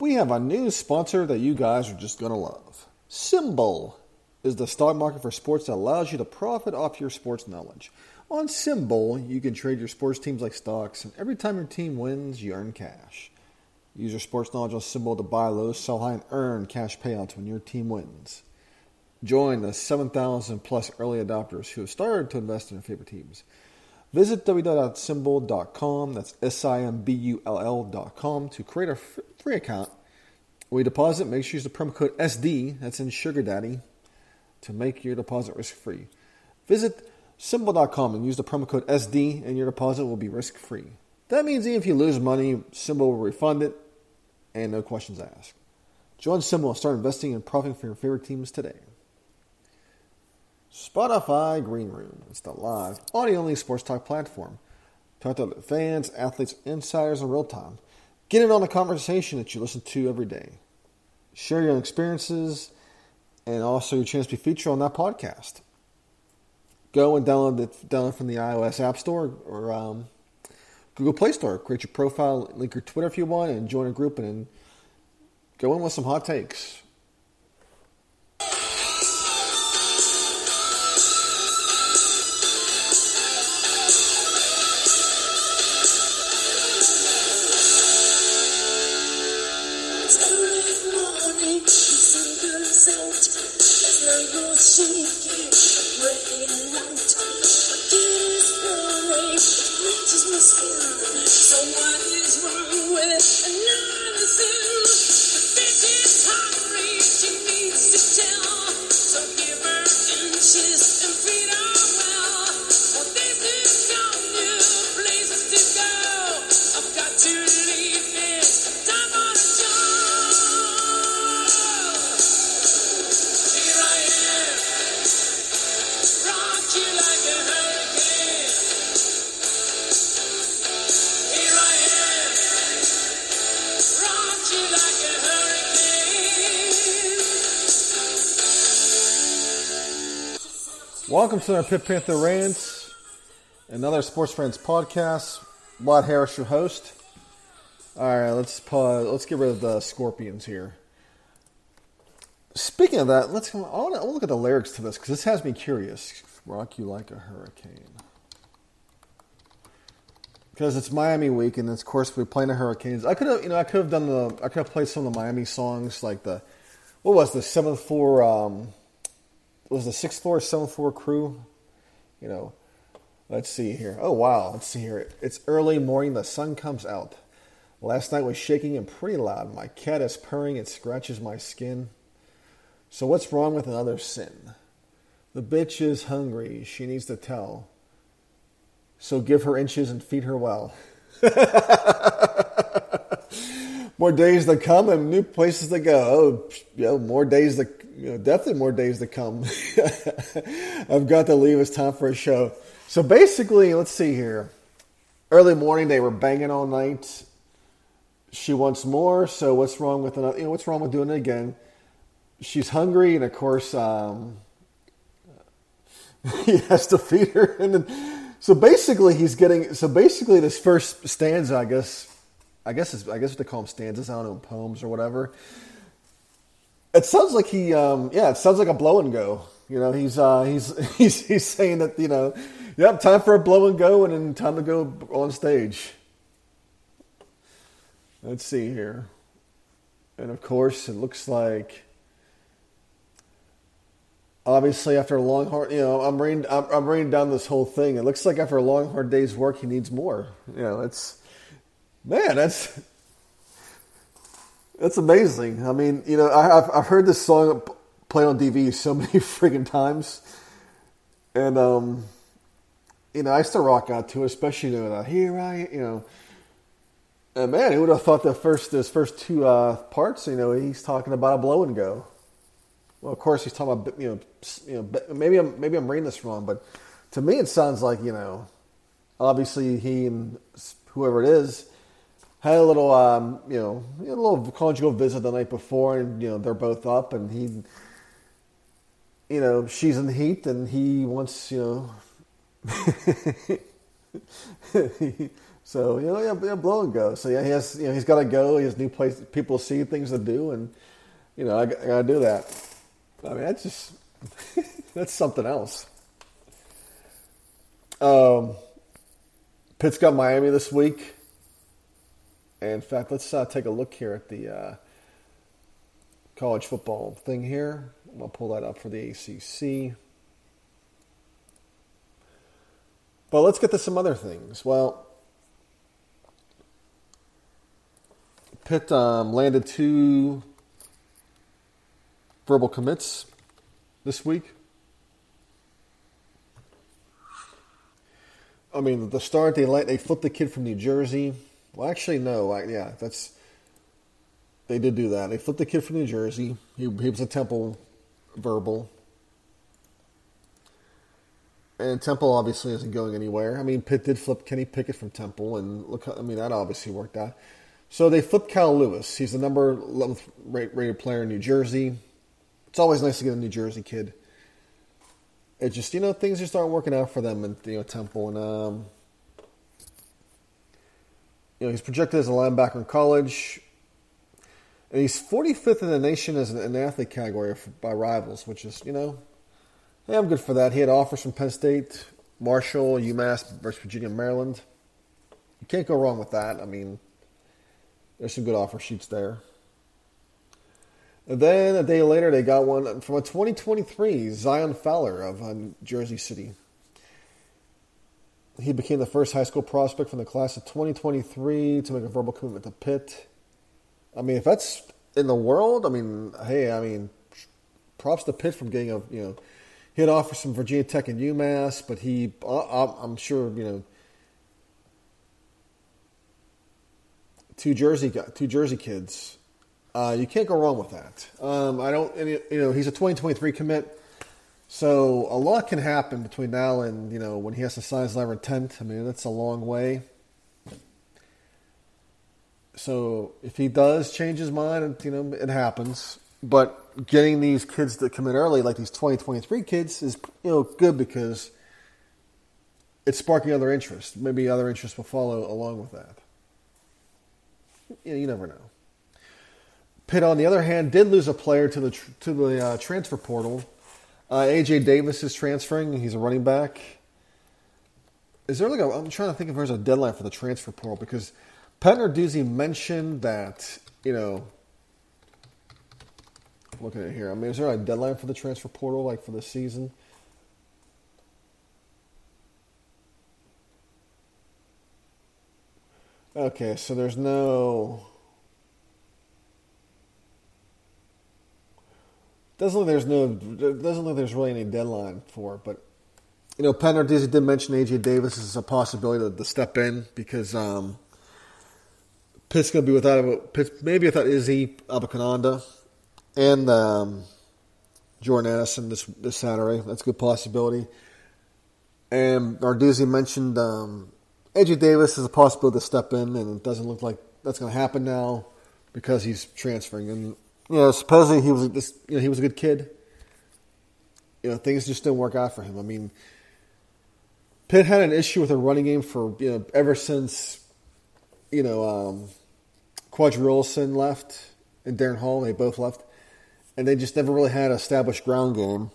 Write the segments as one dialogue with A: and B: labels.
A: We have a new sponsor that you guys are just going to love. SimBull is the stock market for sports that allows you to profit off your sports knowledge. On SimBull, you can trade your sports teams like stocks, and every time your team wins, you earn cash. Use your sports knowledge on SimBull to buy low, sell high, and earn cash payouts when your team wins. Join the 7,000 plus early adopters who have started to invest in their favorite teams. Visit www.simbull.com, that's S I M B U L L.com, to create a free account. You deposit, make sure you use the promo code SD, that's in Sugar Daddy, to make your deposit risk free. Visit SimBull.com and use the promo code SD, and your deposit will be risk free. That means even if you lose money, SimBull will refund it, and no questions asked. Join SimBull and start investing and profiting for your favorite teams today. Spotify Green Room. It's the live, audio only sports talk platform. Talk to fans, athletes, insiders in real time. Get in on the conversation that you listen to every day. Share your experiences and also your chance to be featured on that podcast. Go and download it, download from the iOS App Store or um, Google Play Store. Create your profile, link your Twitter if you want, and join a group and go in with some hot takes. Thank you. Welcome to our Pitt Panther Rants, another Sports Friends podcast. Watt Harris, your host. All right, let's pause. Let's get rid of the scorpions here. Speaking of that, let's. I want to look at the lyrics to this because this has me curious. Rock you like a hurricane. Because it's Miami week, and of course we're playing the Hurricanes. I could have, you know, I could have done the, I could have played some of the Miami songs like the, what was the seventh floor. Um, was the sixth floor, seventh floor crew. You know, let's see here. Oh wow, let's see here. It's early morning. The sun comes out. Last night was shaking and pretty loud. My cat is purring. It scratches my skin. So what's wrong with another sin? The bitch is hungry. She needs to tell. So give her inches and feed her well. more days to come and new places to go. Oh, you know, more days to you know, definitely more days to come. I've got to leave. It's time for a show. So basically, let's see here. Early morning, they were banging all night. She wants more. So what's wrong with another? You know, what's wrong with doing it again? She's hungry, and of course, um, he has to feed her. And then, so basically, he's getting. So basically, this first stanza, I guess, I guess, I guess what they call them stanzas. I don't know poems or whatever it sounds like he, um, yeah, it sounds like a blow and go. You know, he's uh, he's he's he's saying that you know, yep, time for a blow and go, and then time to go on stage. Let's see here, and of course, it looks like. Obviously, after a long hard, you know, I'm reading, I'm, I'm down this whole thing. It looks like after a long hard day's work, he needs more. You know, it's man, that's that's amazing. I mean, you know, I, have I've heard this song played on DVD so many freaking times, and um, you know, I used to rock out to it, especially you know, the here I, you know, And man, who would have thought the first those first two uh, parts? You know, he's talking about a blow and go. Well, of course, he's talking about you know, you know, maybe I'm maybe I'm reading this wrong, but to me, it sounds like you know, obviously he and whoever it is had a little um, you know a little conjugal visit the night before, and you know they're both up, and he, you know, she's in the heat, and he wants you know. so you know, yeah, yeah, blow and go. So yeah, he has, you know, he's got to go. He has new place, people to see, things to do, and you know, I, I got to do that. I mean, that's just that's something else. Um, Pitt's got Miami this week. In fact, let's uh, take a look here at the uh, college football thing here. I'm going to pull that up for the ACC. But let's get to some other things. Well, Pitt um, landed two verbal commits this week. I mean, the start they they flipped the kid from New Jersey. Well, actually, no. I, yeah, that's they did do that. They flipped the kid from New Jersey. He, he was a Temple verbal, and Temple obviously isn't going anywhere. I mean, Pitt did flip Kenny Pickett from Temple, and look, I mean that obviously worked out. So they flipped Kyle Louis. He's the number 11th rated player in New Jersey. It's always nice to get a New Jersey kid. It just you know things just aren't working out for them in you know Temple, and um, you know he's projected as a linebacker in college. And he's 45th in the nation as an, athlete category by rivals, which is, you know, hey, I'm good for that. He had offers from Penn State, Marshall, UMass, versus Virginia, Maryland. You can't go wrong with that. I mean, there's some good offer sheets there. And then a day later, they got one from a 2023 Zion Fowler of uh, Jersey City. He became the first high school prospect from the class of 2023 to make a verbal commitment to Pitt. I mean, if that's in the world, I mean, hey, I mean, props to Pitt from getting a, you know, he had offers from Virginia Tech and UMass, but he, I'm sure, you know, two Jersey two Jersey kids. Uh, you can't go wrong with that. Um, I don't, you know, he's a 2023 commit. So a lot can happen between now and you know when he has to sign his letter of intent. I mean that's a long way. So if he does change his mind, you know it happens. But getting these kids to commit early, like these 2023 kids, is you know good because it's sparking other interest. Maybe other interests will follow along with that. You, know, you never know. Pitt, on the other hand, did lose a player to the to the uh, transfer portal uh, AJ Davis is transferring. He's a running back. Is there like a? I'm trying to think if there's a deadline for the transfer portal because Pat Narduzzi mentioned that you know. Looking at here, I mean, is there a deadline for the transfer portal, like for the season? Okay, so there's no Doesn't look there's no doesn't look there's really any deadline for it, but you know, Narduzzi did mention AJ Davis as a possibility to, to step in because um, Pitt's going to be without Pitt, maybe without Izzy Abanikanda and um, Jordan Addison this this Saturday. That's a good possibility. And Narduzzi mentioned um, AJ Davis as a possibility to step in, and it doesn't look like that's going to happen now because he's transferring. And you know, supposedly he was this, you know, he was a good kid. You know, things just didn't work out for him. I mean, Pitt had an issue with a running game for you know ever since you know um, left and Darrin Hall. They both left, and they just never really had an established ground game.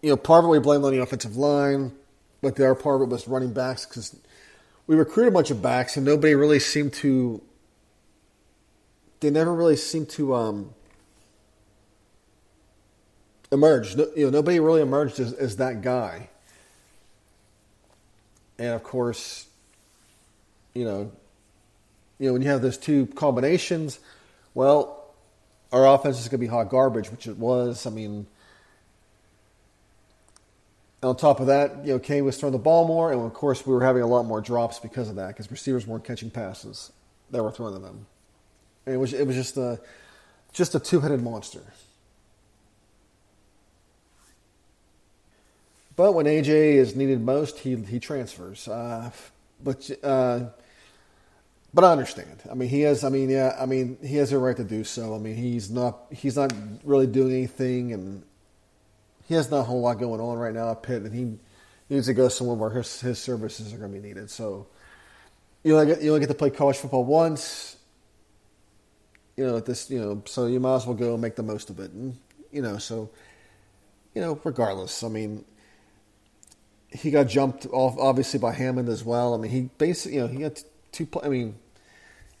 A: You know, part of it we blamed on the offensive line, but the other part of it was running backs because we recruited a bunch of backs and nobody really seemed to they never really seem to um, emerge. No, you know, nobody really emerged as, as that guy. And of course, you know, you know when you have those two combinations, well, our offense is going to be hot garbage, which it was. I mean, on top of that, you know, Kane was throwing the ball more, and of course, we were having a lot more drops because of that, because receivers weren't catching passes that were thrown to them. It was it was just a just a two headed monster. But when AJ is needed most, he he transfers. Uh, but uh, but I understand. I mean, he has. I mean, yeah. I mean, he has a right to do so. I mean, he's not he's not really doing anything, and he has not a whole lot going on right now at Pitt, and he needs to go somewhere where his his services are going to be needed. So you only get you only get to play college football once. You know this. You know, so you might as well go and make the most of it, and you know, so you know, regardless. I mean, he got jumped off obviously by Hammond as well. I mean, he basically, you know, he got two. I mean,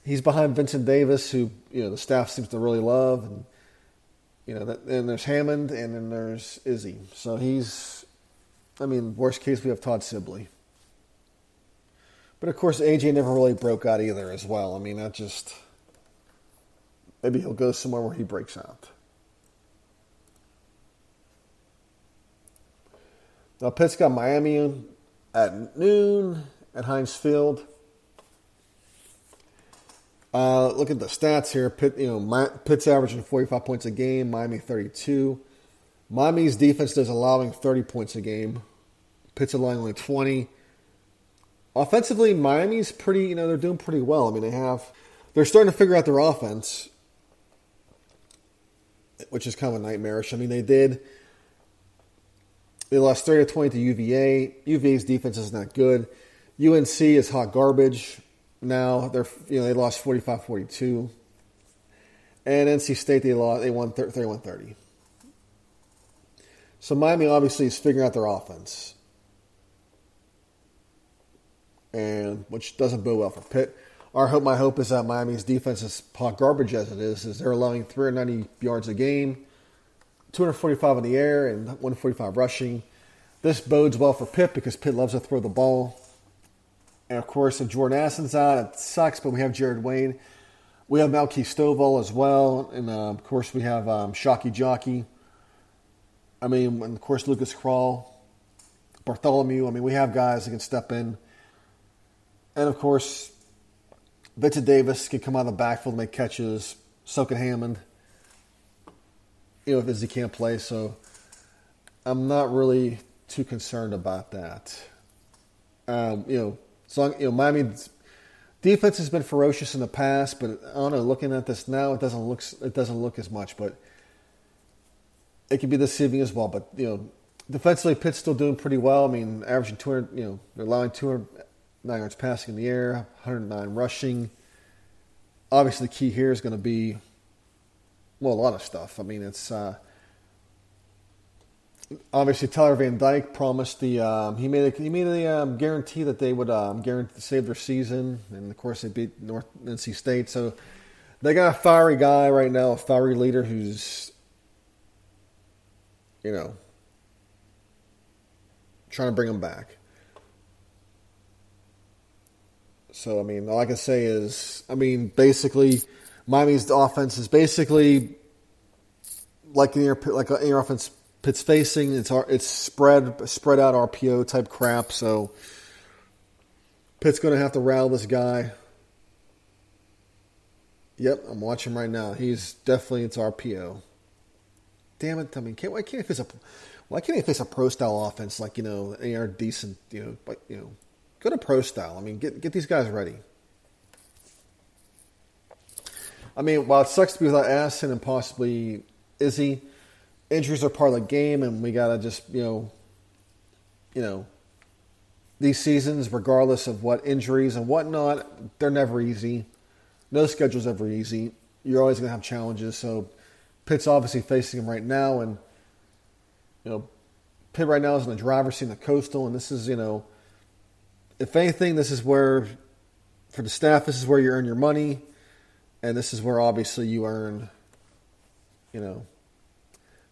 A: he's behind Vincent Davis, who you know the staff seems to really love, and you know, and there's Hammond, and then there's Izzy. So he's, I mean, worst case we have Todd Sibley. But of course, AJ never really broke out either, as well. I mean, that just maybe he'll go somewhere where he breaks out. Now, Pitt's got Miami at noon at Heinz Field. Uh, look at the stats here. Pitt, you know, Pitt's averaging 45 points a game. Miami 32. Miami's defense is allowing 30 points a game. Pitt's allowing only 20. Offensively, Miami's pretty. You know, they're doing pretty well. I mean, they have. They're starting to figure out their offense, which is kind of a nightmarish. I mean, they did. They lost 30 to 20 to UVA. UVA's defense is not good. UNC is hot garbage now. They're you know they lost 45-42. And NC State they lost they won 31-30. So Miami obviously is figuring out their offense. And which doesn't bode well for Pitt. Our hope my hope is that Miami's defense is hot garbage as it is, is they're allowing 390 yards a game 245 in the air and 145 rushing. This bodes well for Pitt because Pitt loves to throw the ball. And of course, if Jordan Addison's out, it sucks, but we have Jared Wayne. We have Malky Stovall as well. And uh, of course, we have um, Shocky Jockey. I mean, and of course, Lucas Krull, Bartholomew. I mean, we have guys that can step in. And of course, Vincent Davis can come out of the backfield and make catches. So can Hammond you know, if Izzy can't play. So I'm not really too concerned about that. Um, you know, so you know, Miami's defense has been ferocious in the past, but I don't know. Looking at this now, it doesn't look it doesn't look as much, but it can be deceiving as well. But you know, defensively, Pitt's still doing pretty well. I mean, averaging 200. You know, they're allowing 209 yards passing in the air, 109 rushing. Obviously, the key here is going to be well, a lot of stuff. I mean, it's uh, obviously Tyler Van Dyke promised the um, he made a, he made a um, guarantee that they would um, guarantee save their season, and of course they beat North NC State. So they got a fiery guy right now, a fiery leader who's you know trying to bring them back. So I mean, all I can say is, I mean, basically Miami's offense is basically like the air, like an air offense Pitt's facing. It's it's spread spread out RPO type crap. So Pitt's going to have to rattle this guy. Yep, I'm watching right now. He's definitely it's RPO. Damn it! I mean, can't why can't he face a why can't he face a pro style offense like you know they are decent you know but you know go to pro style. I mean, get get these guys ready. I mean, while it sucks to be without Addison and possibly Izzy, injuries are part of the game, and we gotta just you know, you know, these seasons, regardless of what injuries and whatnot, they're never easy. No schedule's ever easy. You're always gonna have challenges. So Pitt's obviously facing them right now, and you know, Pitt right now is in the driver's seat in the coastal, and this is you know, if anything, this is where for the staff, this is where you earn your money and this is where obviously you earn, you know,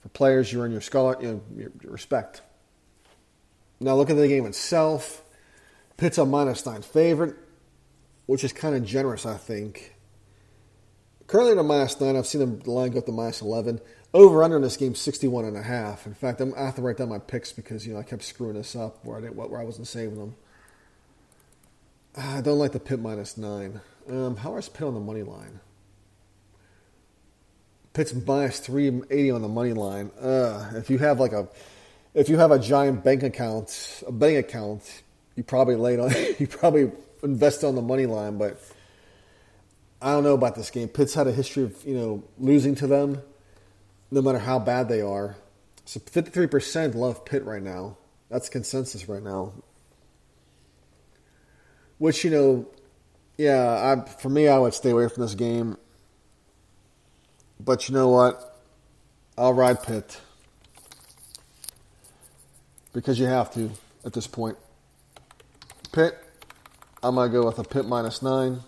A: for players you earn your scholar, you know, your, your respect. Now look at the game itself. Pitt's a minus nine favorite, which is kind of generous, I think. Currently at a minus nine, I've seen the line go up to minus eleven. Over under in this game 61 and a half. In fact, I'm, I have to write down my picks because you know I kept screwing this up where I didn't, where I wasn't saving them. I don't like the Pitt minus nine. Um, how is Pitt on the money line? Pitt's minus three eighty on the money line. Uh, if you have like a, if you have a giant bank account, a betting account, you probably laid on, you probably invest on the money line. But I don't know about this game. Pitt's had a history of you know losing to them, no matter how bad they are. So fifty three percent love Pitt right now. That's consensus right now. Which you know, yeah, I, for me, I would stay away from this game. But you know what? I'll ride Pitt. Because you have to at this point. Pitt, I'm to go with a Pitt minus nine.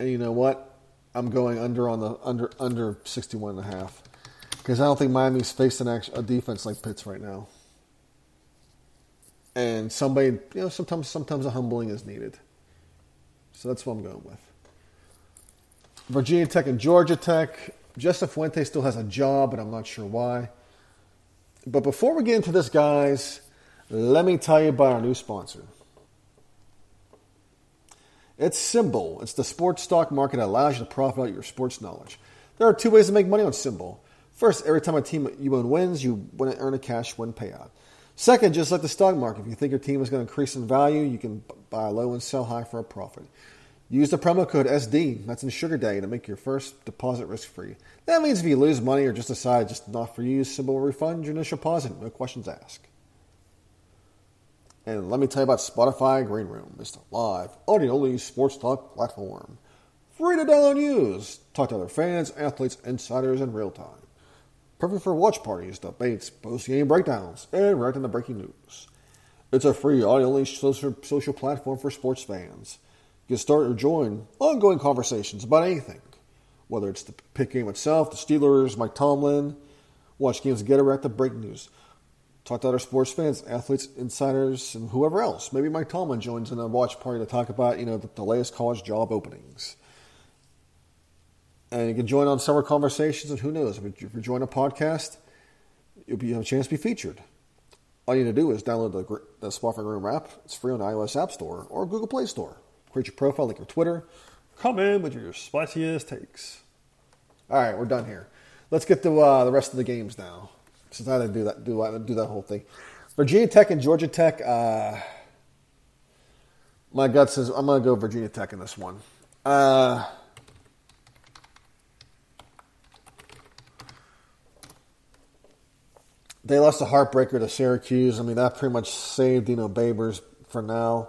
A: And you know what? I'm going under on the under under 61 and a half. Because I don't think Miami's facing a defense like Pitt's right now. And somebody, you know, sometimes sometimes a humbling is needed. So that's what I'm going with. Virginia Tech and Georgia Tech. Justin Fuente still has a job, but I'm not sure why. But before we get into this, guys, let me tell you about our new sponsor. It's SimBull. It's the sports stock market that allows you to profit out your sports knowledge. There are two ways to make money on SimBull. First, every time a team you own wins, you want to earn a cash win payout. Second, just like the stock market, if you think your team is going to increase in value, you can buy low and sell high for a profit. Use the promo code SD, that's in Sugar Day, to make your first deposit risk free. That means if you lose money or just decide just not for you, will refund your initial deposit, no questions asked. And let me tell you about Spotify Green Room. It's the live, audio only sports talk platform. Free to download and use. Talk to other fans, athletes, insiders in real time. Perfect for watch parties, debates, post game breakdowns, and reacting to the breaking news. It's a free audio only social, platform for sports fans. You can start or join ongoing conversations about anything, whether it's the pick game itself, the Steelers, Mike Tomlin, watch games get direct to breaking news, talk to other sports fans, athletes, insiders, and whoever else. Maybe Mike Tomlin joins in a watch party to talk about you know the, the latest college job openings. And you can join on summer conversations, and who knows, if you join a podcast, you'll be, have a chance to be featured. All you need to do is download the, the Spotify Room app. It's free on the iOS App Store or Google Play Store. Create your profile like your Twitter. Come in with your spiciest takes. All right, we're done here. Let's get to uh, the rest of the games now. Since I didn't do that, do, do that whole thing. Virginia Tech and Georgia Tech. Uh, my gut says I'm going to go Virginia Tech in this one. Uh, they lost a heartbreaker to Syracuse. I mean, that pretty much saved you know Babers for now.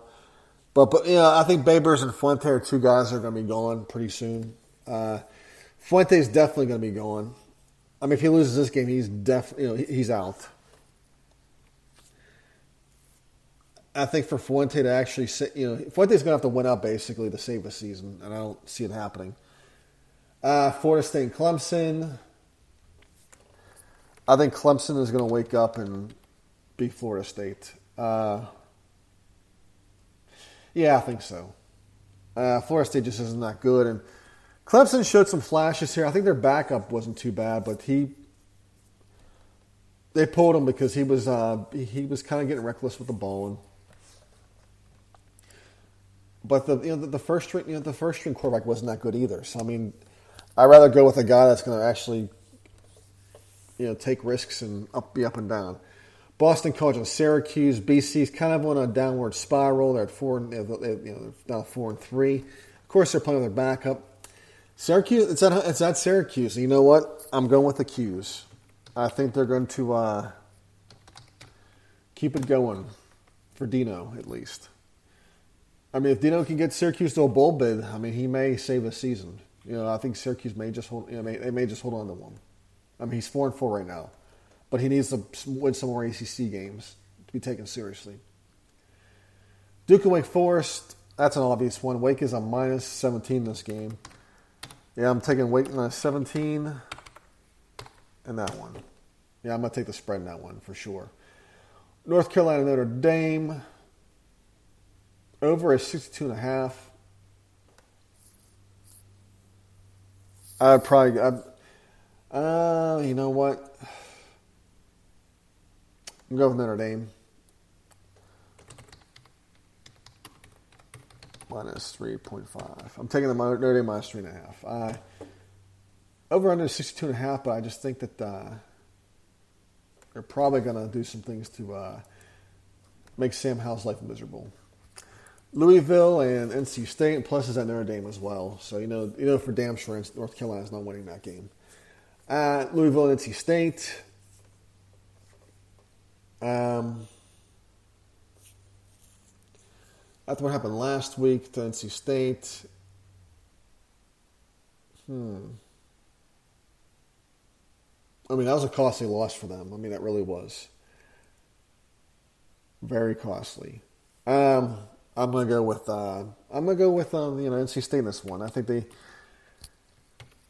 A: But but yeah, I think Babers and Fuente are two guys that are going to be gone pretty soon. Uh, Fuente is definitely going to be gone. I mean, if he loses this game, he's def you know he's out. I think for Fuente to actually, you know, Fuente's going to have to win out basically to save the season, and I don't see it happening. Uh, Florida State, Clemson. I think Clemson is going to wake up and beat Florida State. Uh, yeah, I think so. Uh, Florida State just isn't that good, and Clemson showed some flashes here. I think their backup wasn't too bad, but he they pulled him because he was uh, he was kind of getting reckless with the ball. And, but the you know the, the first string you know the first string quarterback wasn't that good either. So I mean, I'd rather go with a guy that's going to actually you know take risks and up be up and down. Boston College and Syracuse. BC's kind of on a downward spiral. They're at four, you know, they're now four and three. Of course, they're playing with their backup. Syracuse, it's at, it's at Syracuse. You know what? I'm going with the Qs. I think they're going to uh, keep it going for Dino, at least. I mean, if Dino can get Syracuse to a bowl bid, I mean, he may save the season. You know, I think Syracuse may just hold. You know, may, they may just hold on to one. I mean, he's four and four right now but he needs to win some more ACC games to be taken seriously. Duke and Wake Forest, that's an obvious one. Wake is a minus 17 this game. Yeah, I'm taking Wake minus 17 in that one. Yeah, I'm going to take the spread in that one for sure. North Carolina Notre Dame over a 62 and a half. I'd probably. I'd, uh, you know what? I'm going with Notre Dame. Minus 3.5. I'm taking the Notre Dame minus 3.5. Uh, over under 62.5, but I just think that uh, they're probably going to do some things to uh, make Sam Howell's life miserable. Louisville and NC State, and plus is at Notre Dame as well. So you know, you know for damn sure North Carolina is not winning that game. At Louisville and NC State, um, after what happened last week to NC State, hmm. I mean, that was a costly loss for them. I mean, that really was very costly. Um, I'm gonna go with uh, I'm gonna go with um, you know NC State in this one. I think they.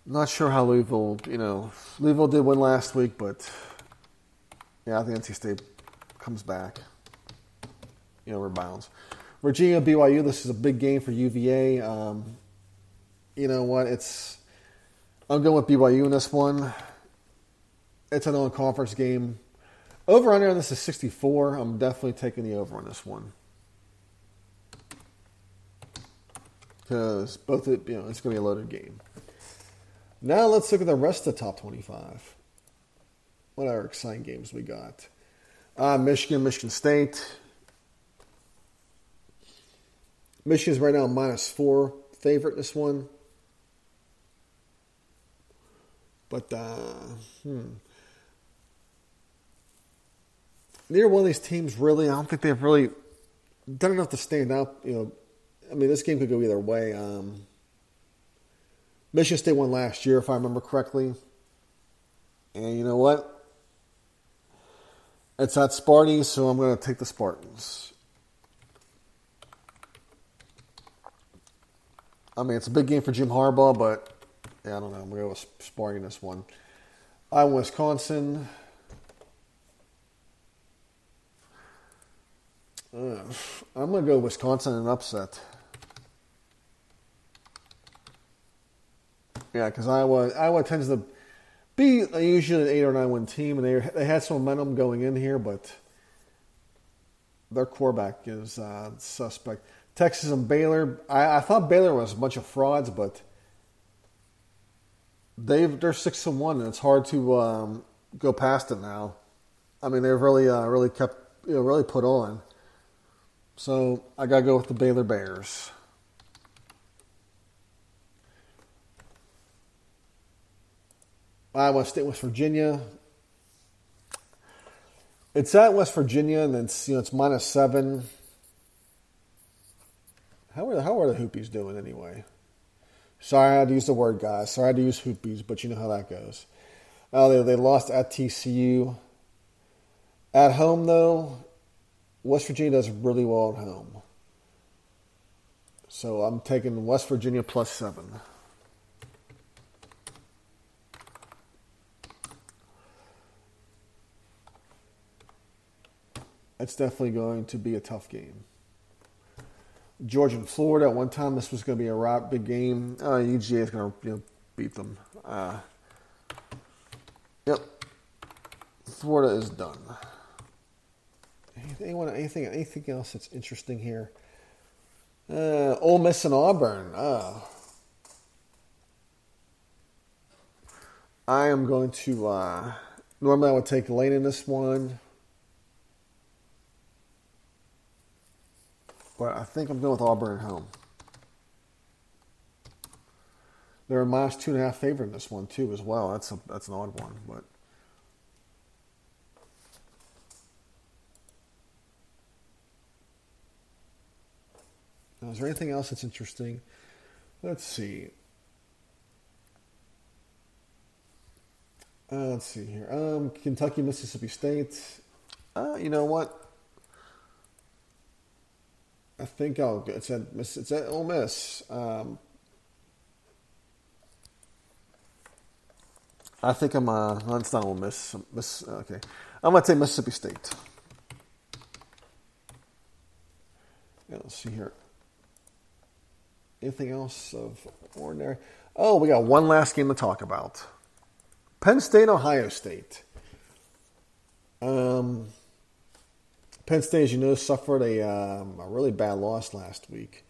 A: Not sure how Louisville, you know, Louisville did win last week, but yeah, I think NC State comes back. You know, rebounds. Virginia BYU. This is a big game for UVA. Um, you know what? It's I'm going with BYU in this one. It's an on-conference game. Over under on this is 64. I'm definitely taking the over on this one. because both it, you know it's going to be a loaded game. Now let's look at the rest of the top 25. What other exciting games we got? Uh, Michigan, Michigan State. Michigan's right now minus four favorite this one. But uh, hmm. neither one of these teams really. I don't think they've really done enough to stand up. You know, I mean, this game could go either way. Um, Michigan State won last year, if I remember correctly. And you know what? It's at Sparty, so I'm going to take the Spartans. I mean, it's a big game for Jim Harbaugh, but yeah, I don't know. I'm going to go with Sparty in this one. I'm Wisconsin. Uh, I'm going to go Wisconsin and upset. Yeah, because Iowa Iowa tends to be usually an eight or nine win team, and they they had some momentum going in here, but their quarterback is uh, suspect. Texas and Baylor. I, I, thought Baylor was a bunch of frauds, but they they're six and one, and it's hard to um, go past it now. I mean, they've really uh, really kept you know really put on. So I gotta go with the Baylor Bears. Iowa State, West Virginia. It's at West Virginia, and it's you know it's minus seven. How are how are the Hoopies doing anyway? Sorry, I had to use the word, guys. Sorry, I had to use Hoopies, but you know how that goes. Oh, they they lost at TCU. At home, though, West Virginia does really well at home. So I'm taking West Virginia plus seven. It's definitely going to be a tough game. Georgia and Florida. At one time, this was going to be a right big game. Uh, UGA is going to you know, beat them. Uh, yep. Florida is done. Anyone, anything, anything else that's interesting here? Uh, Ole Miss and Auburn. Uh, I am going to. Uh, normally, I would take Lane in this one. But I think I'm going with Auburn at home. They're a minus two and a half favorite in this one too, as well. That's a, that's an odd one, but. Now, is there anything else that's interesting? Let's see. Uh, let's see here. Um, Kentucky, Mississippi State. Uh, you know what? I think I'll. It's at it's at Ole Miss. Um, I think I'm. Uh, it's not Ole Miss. Miss. Okay, I'm gonna take Mississippi State. Yeah, let's see here. anything else of ordinary? Oh, we got one last game to talk about. Penn State, Ohio State. Um, Penn State, as you know, suffered a, um, a really bad loss last week.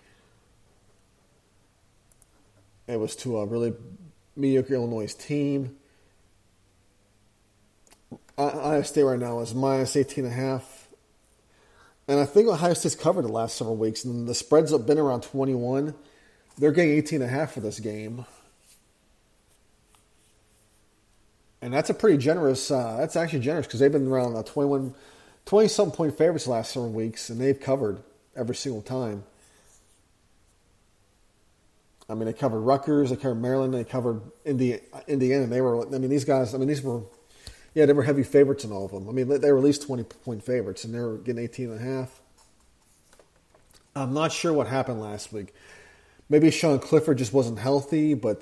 A: It was to a really mediocre Illinois team. Ohio State right now is minus 18 and a half. And I think Ohio State's covered the last several weeks, and the spreads have been around 21. They're getting 18 and a half for this game. And that's a pretty generous, uh, that's actually generous because they've been around 21, 20 something point favorites the last several weeks, and they've covered every single time. I mean, they covered Rutgers, they covered Maryland, they covered Indiana. Indiana. They were, I mean, these guys, I mean, these were yeah, they were heavy favorites in all of them. I mean, they were at least 20 point favorites, and they were getting 18 and a half. I'm not sure what happened last week. Maybe Sean Clifford just wasn't healthy, but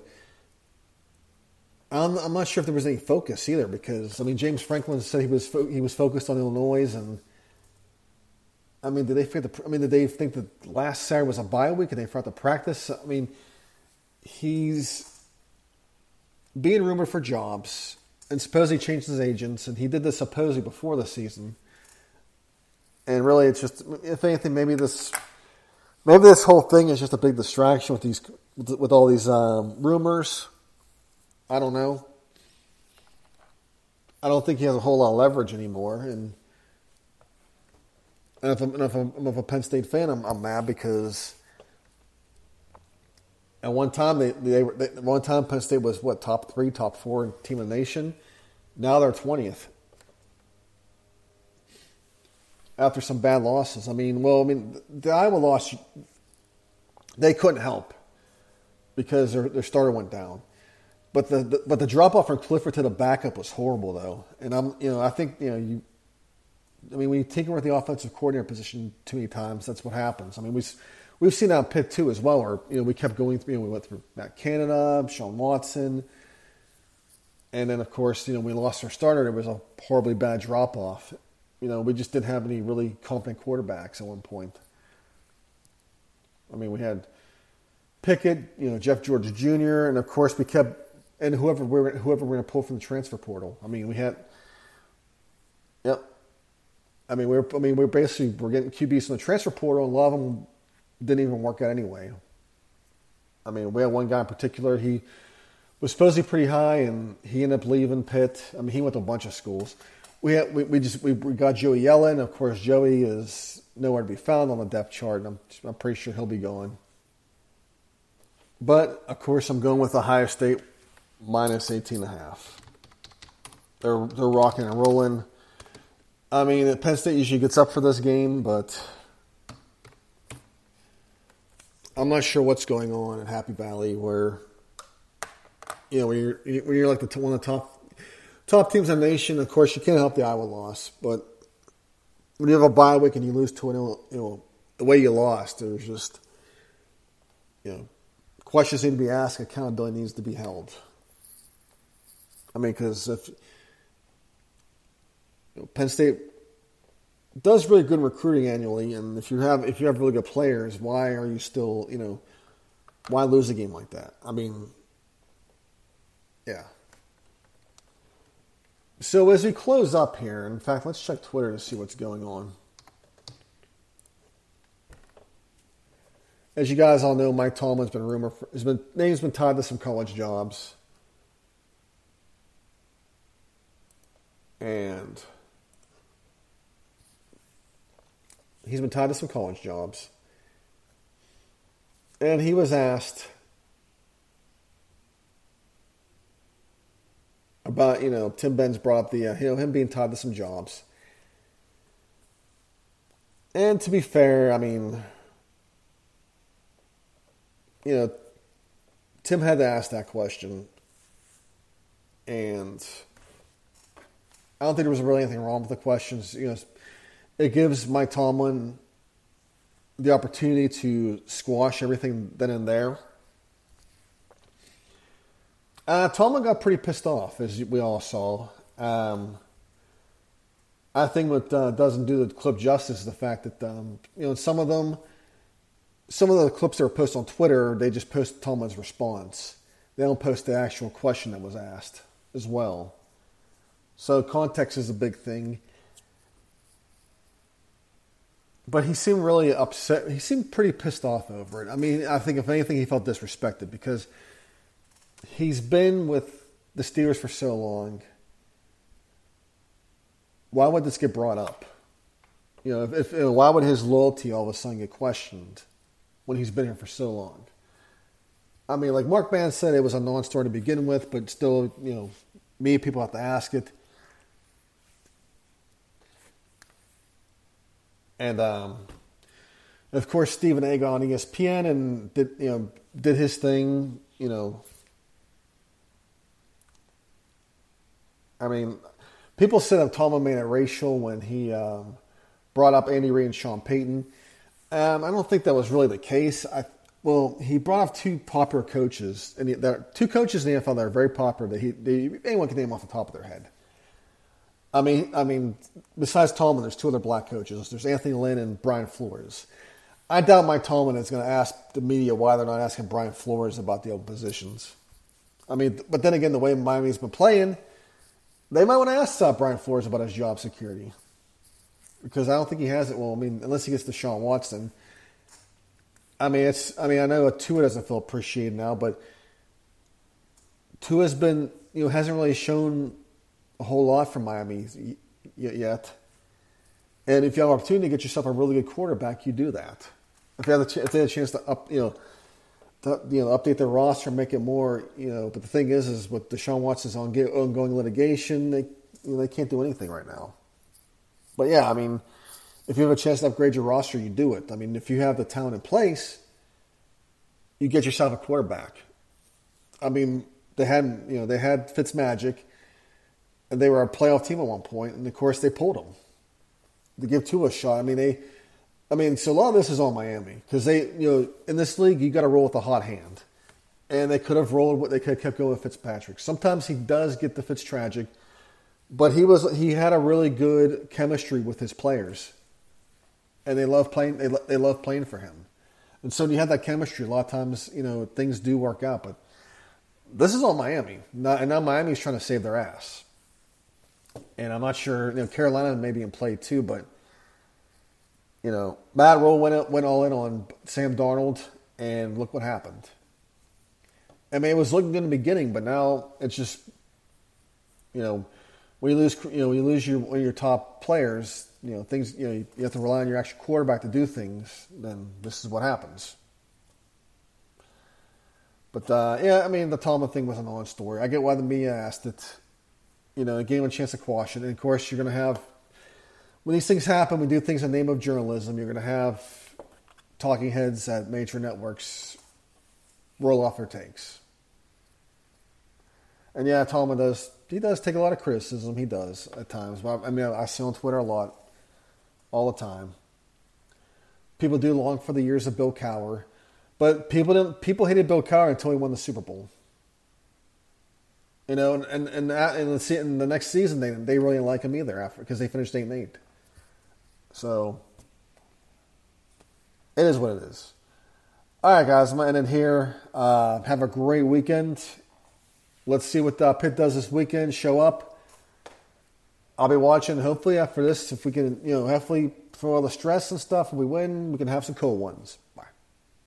A: I'm, I'm not sure if there was any focus either. Because I mean, James Franklin said he was fo- he was focused on Illinois, and I mean, did they think the, I mean, did they think that last Saturday was a bye week and they forgot to practice? I mean, he's being rumored for jobs and suppose he changed his agents, and he did this supposedly before the season. And really, it's just, if anything, maybe this, maybe this whole thing is just a big distraction with these, with all these um, rumors. I don't know. I don't think he has a whole lot of leverage anymore, and and if I'm, if I'm, I'm a Penn State fan, I'm, I'm mad because at one time, they, they, they one time Penn State was what top three, top four team in the nation. Now they're twentieth after some bad losses. I mean, well, I mean the Iowa loss, they couldn't help because their their starter went down. But the, the but the drop off from Clifford to the backup was horrible though, and I'm you know I think you know you. I mean, when you tinker with the offensive coordinator position too many times, that's what happens. I mean, we We've seen that Pitt too as well, where you know we kept going through. You know, we went through Matt Canada, Shawn Watson, and then of course you know we lost our starter. It was a horribly bad drop off. You know, we just didn't have any really competent quarterbacks at one point. I mean, we had Pickett, you know, Jeff George Jr., and of course we kept and whoever we're whoever we're going to pull from the transfer portal. I mean, we had, yep. I mean, we're I mean we're basically we're getting QBs from the transfer portal, and a lot of them didn't even work out anyway. I mean, we had one guy in particular, he was supposed to be pretty high, and he ended up leaving Pitt. I mean, he went to a bunch of schools. We had, we, we just we, we got Joey Yellen. Of course, Joey is nowhere to be found on the depth chart, and I'm, I'm pretty sure he'll be going. But of course, I'm going with Ohio State minus 18 and a half. They're they're rocking and rolling. I mean, Penn State usually gets up for this game, but I'm not sure what's going on in Happy Valley where you know when you're when you're like the one of the top top teams in the nation. Of course, you can't help the Iowa loss, but when you have a bye week and you lose to an you know the way you lost, there's just you know questions need to be asked, accountability needs to be held. I mean, because if you know, Penn State does really good recruiting annually, and if you have if you have really good players, why are you still you know why lose a game like that? I mean, yeah. So as we close up here, in fact, let's check Twitter to see what's going on. As you guys all know, Mike Tomlin's been rumored. for, has been name's been tied to some college jobs, and He's been tied to some college jobs. And he was asked about, you know, Tim Benz brought up the, uh, you know, him being tied to some jobs. And to be fair, I mean, you know, Tim had to ask that question. And I don't think there was really anything wrong with the questions. You know, it gives Mike Tomlin the opportunity to squash everything then and there. Uh, Tomlin got pretty pissed off, as we all saw. Um, I think what uh, doesn't do the clip justice is the fact that um, you know some of them some of the clips that were posted on Twitter, they just post Tomlin's response. They don't post the actual question that was asked as well. So context is a big thing. But he seemed really upset. He seemed pretty pissed off over it. I mean, I think if anything, he felt disrespected because he's been with the Steelers for so long. Why would this get brought up? You know, if, if why would his loyalty all of a sudden get questioned when he's been here for so long? I mean, like Mark Madden said, it was a non-story to begin with, but still, you know, me people have to ask it. And um, of course, Stephen A. on ESPN and did you know did his thing. You know, I mean, people said that Tomlin made it racial when he um, brought up Andy Reid and Sean Payton. Um, I don't think that was really the case. I, well, he brought up two popular coaches, and there are two coaches in the NFL that are very popular that he they, anyone can name off the top of their head. I mean, I mean, besides Tomlin, there's two other black coaches. There's Anthony Lynn and Brian Flores. I doubt Mike Tomlin is going to ask the media why they're not asking Brian Flores about the open positions. I mean, but then again, the way Miami's been playing, they might want to ask uh, Brian Flores about his job security because I don't think he has it. Well, I mean, unless he gets Deshaun Watson. I mean, it's. I mean, I know Tua doesn't feel appreciated now, but Tua's been, you know, hasn't really shown a whole lot from Miami yet. And if you have an opportunity to get yourself a really good quarterback, you do that. If they have a, if they have a chance to up, you know, to, you know, update their roster, make it more, you know. But the thing is, is with Deshaun Watson's ongoing litigation, they you know, they can't do anything right now. But yeah, I mean, if you have a chance to upgrade your roster, you do it. I mean, if you have the talent in place, you get yourself a quarterback. I mean, they had you know they had Fitzmagic and they were a playoff team at one point, and of course they pulled them to give Tua a shot. I mean, they, I mean, so a lot of this is on Miami because they, you know, in this league you got to roll with a hot hand, and they could have rolled. What they could have kept going with Fitzpatrick. Sometimes he does get the Fitz tragic, but he was he had a really good chemistry with his players, and they love playing. They they love playing for him, and so when you have that chemistry, a lot of times you know things do work out, but. This is all Miami, and now Miami's trying to save their ass and I'm not sure. You know, Carolina may be in play too, but you know, Matt Rhule went went all in on Sam Darnold, and look what happened. I mean, it was looking good in the beginning, but now it's just, you know, when you lose, you know, you lose your your top players, you know, things, you know, you have to rely on your actual quarterback to do things. Then this is what happens. But uh, yeah, I mean, the Tomlin thing was an non-story. I get why the media asked it you know, gave him a chance to quash it. And of course, you're going to have, when these things happen, we do things in the name of journalism. You're going to have talking heads at major networks roll off their takes. And yeah, Tomlin does, he does take a lot of criticism. He does at times. But I mean, I see on Twitter a lot, all the time. People do long for the years of Bill Cowher. But people didn't, people hated Bill Cowher until he won the Super Bowl. You know, and and and, and the, next season they they really didn't like him either after because they finished eight and eight. So it is what it is. All right, guys, I'm gonna end it here. Uh, have a great weekend. Let's see what uh, Pitt does this weekend. Show up. I'll be watching. Hopefully, after this, if we can, you know, hopefully for all the stress and stuff, if we win, we can have some cool ones.